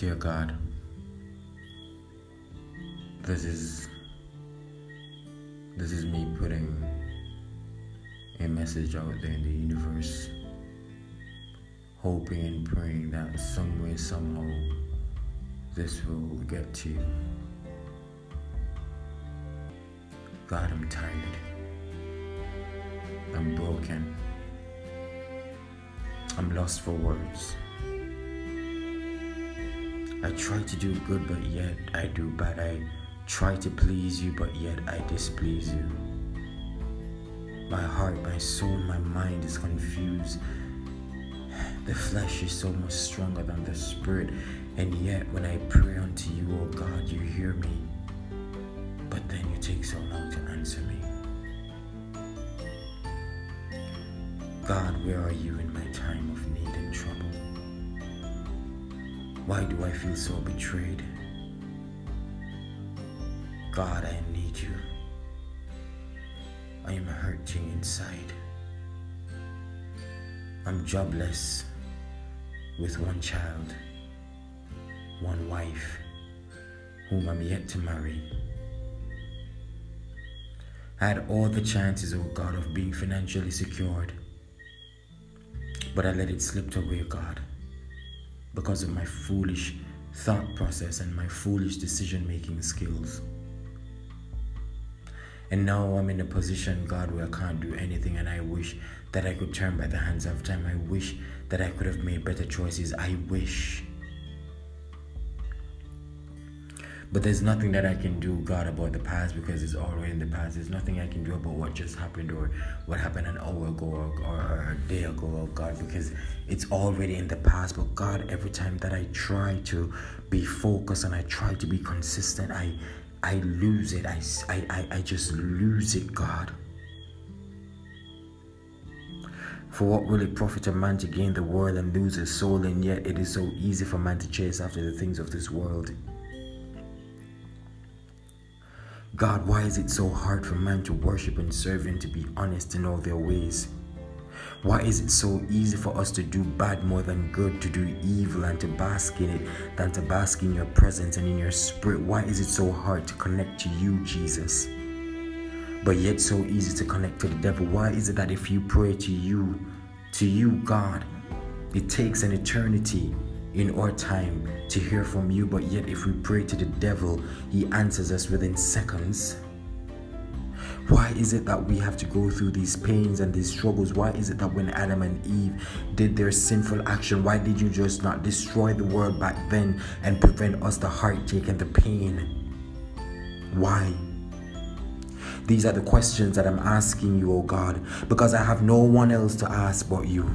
Dear God, this is this is me putting a message out there in the universe, hoping and praying that some way, somehow, this will get to you. God, I'm tired. I'm broken. I'm lost for words. I try to do good, but yet I do bad. I try to please you, but yet I displease you. My heart, my soul, my mind is confused. The flesh is so much stronger than the spirit, and yet when I pray unto you, oh God, you hear me. But then you take so long to answer me. God, where are you in my time of need and trouble? Why do I feel so betrayed? God, I need you. I am hurting inside. I'm jobless with one child, one wife, whom I'm yet to marry. I had all the chances, oh God, of being financially secured, but I let it slip away, God because of my foolish thought process and my foolish decision making skills. And now I'm in a position, God, where I can't do anything, and I wish that I could turn by the hands of time. I wish that I could have made better choices. I wish. But there's nothing that I can do, God, about the past because it's already in the past. There's nothing I can do about what just happened or what happened an hour ago or, or, a day ago, oh God, because it's already in the past. But God, every time that I try to be focused and I try to be consistent, I I lose it. I, I, I just lose it, God. For what will it profit a man to gain the world and lose his soul? And yet it is so easy for man to chase after the things of this world. God, why is it so hard for man to worship and serve and to be honest in all their ways? Why is it so easy for us to do bad more than good, to do evil and to bask in it than to bask in your presence and in your spirit? Why is it so hard to connect to you, Jesus? But yet so easy to connect to the devil. Why is it that if you pray to you, to you, God, it takes an eternity in our time to hear from you, but yet if we pray to the devil, he answers us within seconds. Why is it that we have to go through these pains and these struggles? Why is it that when Adam and Eve did their sinful action, why did you just not destroy the world back then and prevent us the heartache and the pain? Why? These are the questions that I'm asking you, oh God, because I have no one else to ask but you.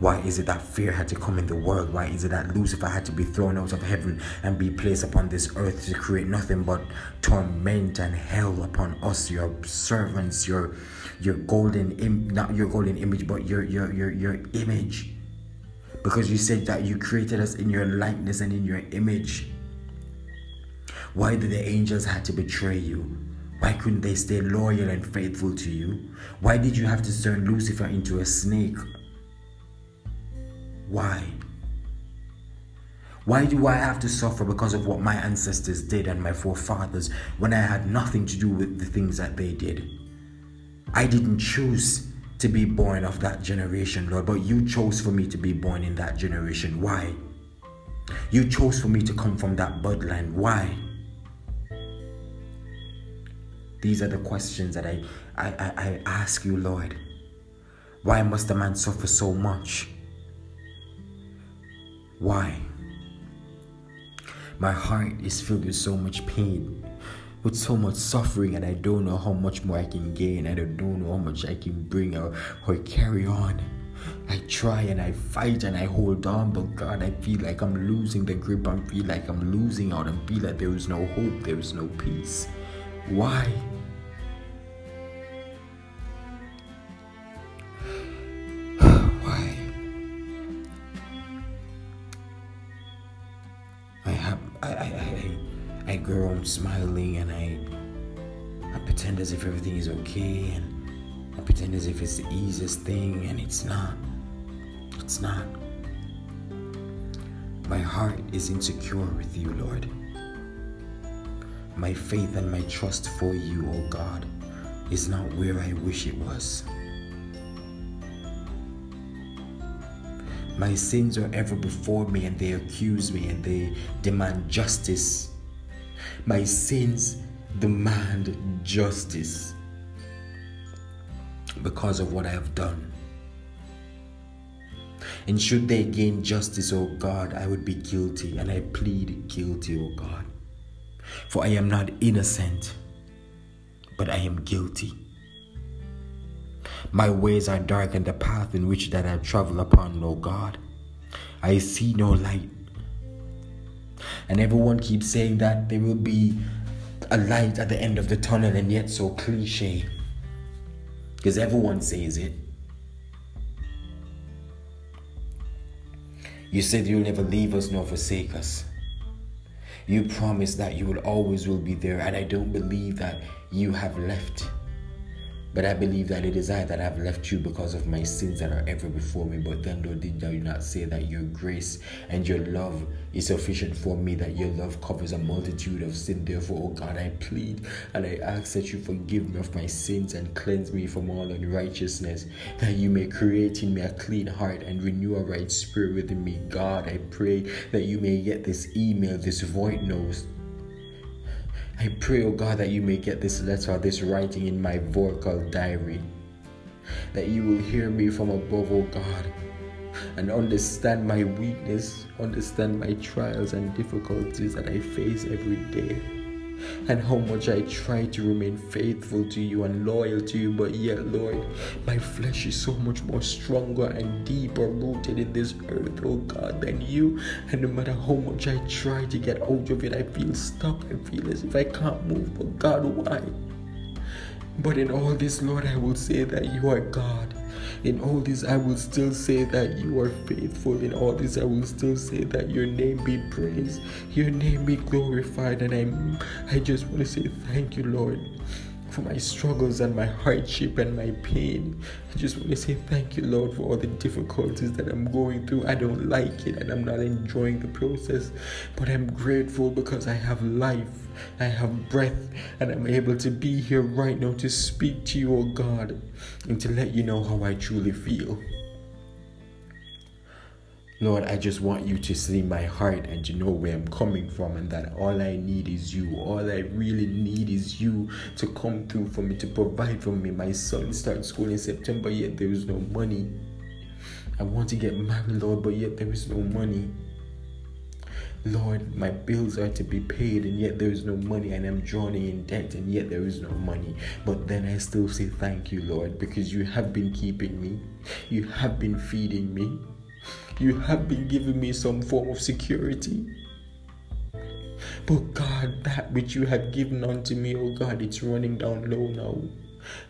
Why is it that fear had to come in the world? Why is it that Lucifer had to be thrown out of heaven and be placed upon this earth to create nothing but torment and hell upon us, your servants, your your golden Im- not your golden image, but your your your your image? Because you said that you created us in your likeness and in your image. Why did the angels have to betray you? Why couldn't they stay loyal and faithful to you? Why did you have to turn Lucifer into a snake why? Why do I have to suffer because of what my ancestors did and my forefathers when I had nothing to do with the things that they did? I didn't choose to be born of that generation, Lord, but you chose for me to be born in that generation. Why? You chose for me to come from that bloodline. Why? These are the questions that I, I, I, I ask you, Lord. Why must a man suffer so much? Why? My heart is filled with so much pain, with so much suffering, and I don't know how much more I can gain. I don't know how much I can bring or, or carry on. I try and I fight and I hold on, but God, I feel like I'm losing the grip. I feel like I'm losing out and feel like there is no hope, there is no peace. Why? Girl, I'm smiling and I I pretend as if everything is okay and I pretend as if it's the easiest thing and it's not. It's not. My heart is insecure with you, Lord. My faith and my trust for you, O oh God, is not where I wish it was. My sins are ever before me and they accuse me and they demand justice. My sins demand justice because of what I have done. And should they gain justice, O God, I would be guilty, and I plead guilty, O God. For I am not innocent, but I am guilty. My ways are dark, and the path in which that I travel upon, O God, I see no light. And everyone keeps saying that there will be a light at the end of the tunnel, and yet so cliche. Because everyone says it. You said you'll never leave us nor forsake us. You promised that you will always will be there, and I don't believe that you have left. But I believe that it is I that have left you because of my sins that are ever before me. But then, Lord, did you not say that your grace and your love is sufficient for me, that your love covers a multitude of sin? Therefore, oh God, I plead and I ask that you forgive me of my sins and cleanse me from all unrighteousness, that you may create in me a clean heart and renew a right spirit within me. God, I pray that you may get this email, this void note I pray, oh God, that you may get this letter, this writing in my vocal diary. That you will hear me from above, oh God, and understand my weakness, understand my trials and difficulties that I face every day and how much I try to remain faithful to you and loyal to you, but yet, Lord, my flesh is so much more stronger and deeper rooted in this earth, oh God, than you. And no matter how much I try to get out of it, I feel stuck. I feel as if I can't move, but God, why? But in all this, Lord, I will say that you are God. In all this, I will still say that you are faithful. In all this, I will still say that your name be praised, your name be glorified. And I, I just want to say thank you, Lord for my struggles and my hardship and my pain. I just want to say thank you, Lord, for all the difficulties that I'm going through. I don't like it and I'm not enjoying the process, but I'm grateful because I have life, I have breath, and I'm able to be here right now to speak to you, oh God, and to let you know how I truly feel. Lord, I just want you to see my heart and to know where I'm coming from, and that all I need is you. All I really need is you to come through for me, to provide for me. My son starts school in September, yet there is no money. I want to get married, Lord, but yet there is no money. Lord, my bills are to be paid, and yet there is no money, and I'm drowning in debt, and yet there is no money. But then I still say thank you, Lord, because you have been keeping me, you have been feeding me you have been giving me some form of security. But God, that which you have given unto me, oh God, it's running down low now.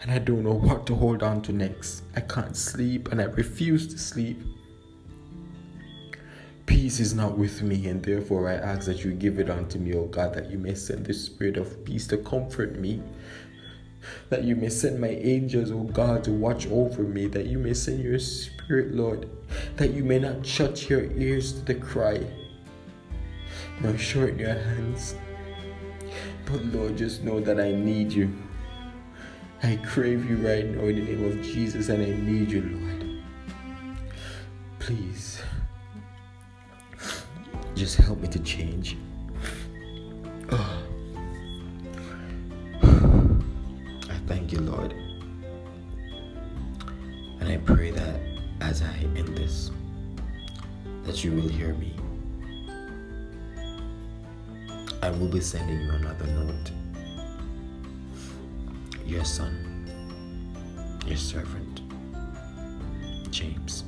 And I don't know what to hold on to next. I can't sleep and I refuse to sleep. Peace is not with me, and therefore I ask that you give it unto me, O God, that you may send the spirit of peace to comfort me, that you may send my angels, O God, to watch over me, that you may send your Spirit, Lord, that you may not shut your ears to the cry, nor shorten your hands. But Lord, just know that I need you. I crave you right now in the name of Jesus, and I need you, Lord. Please, just help me to change. Oh. Hear me. I will be sending you another note. Your son, your servant, James.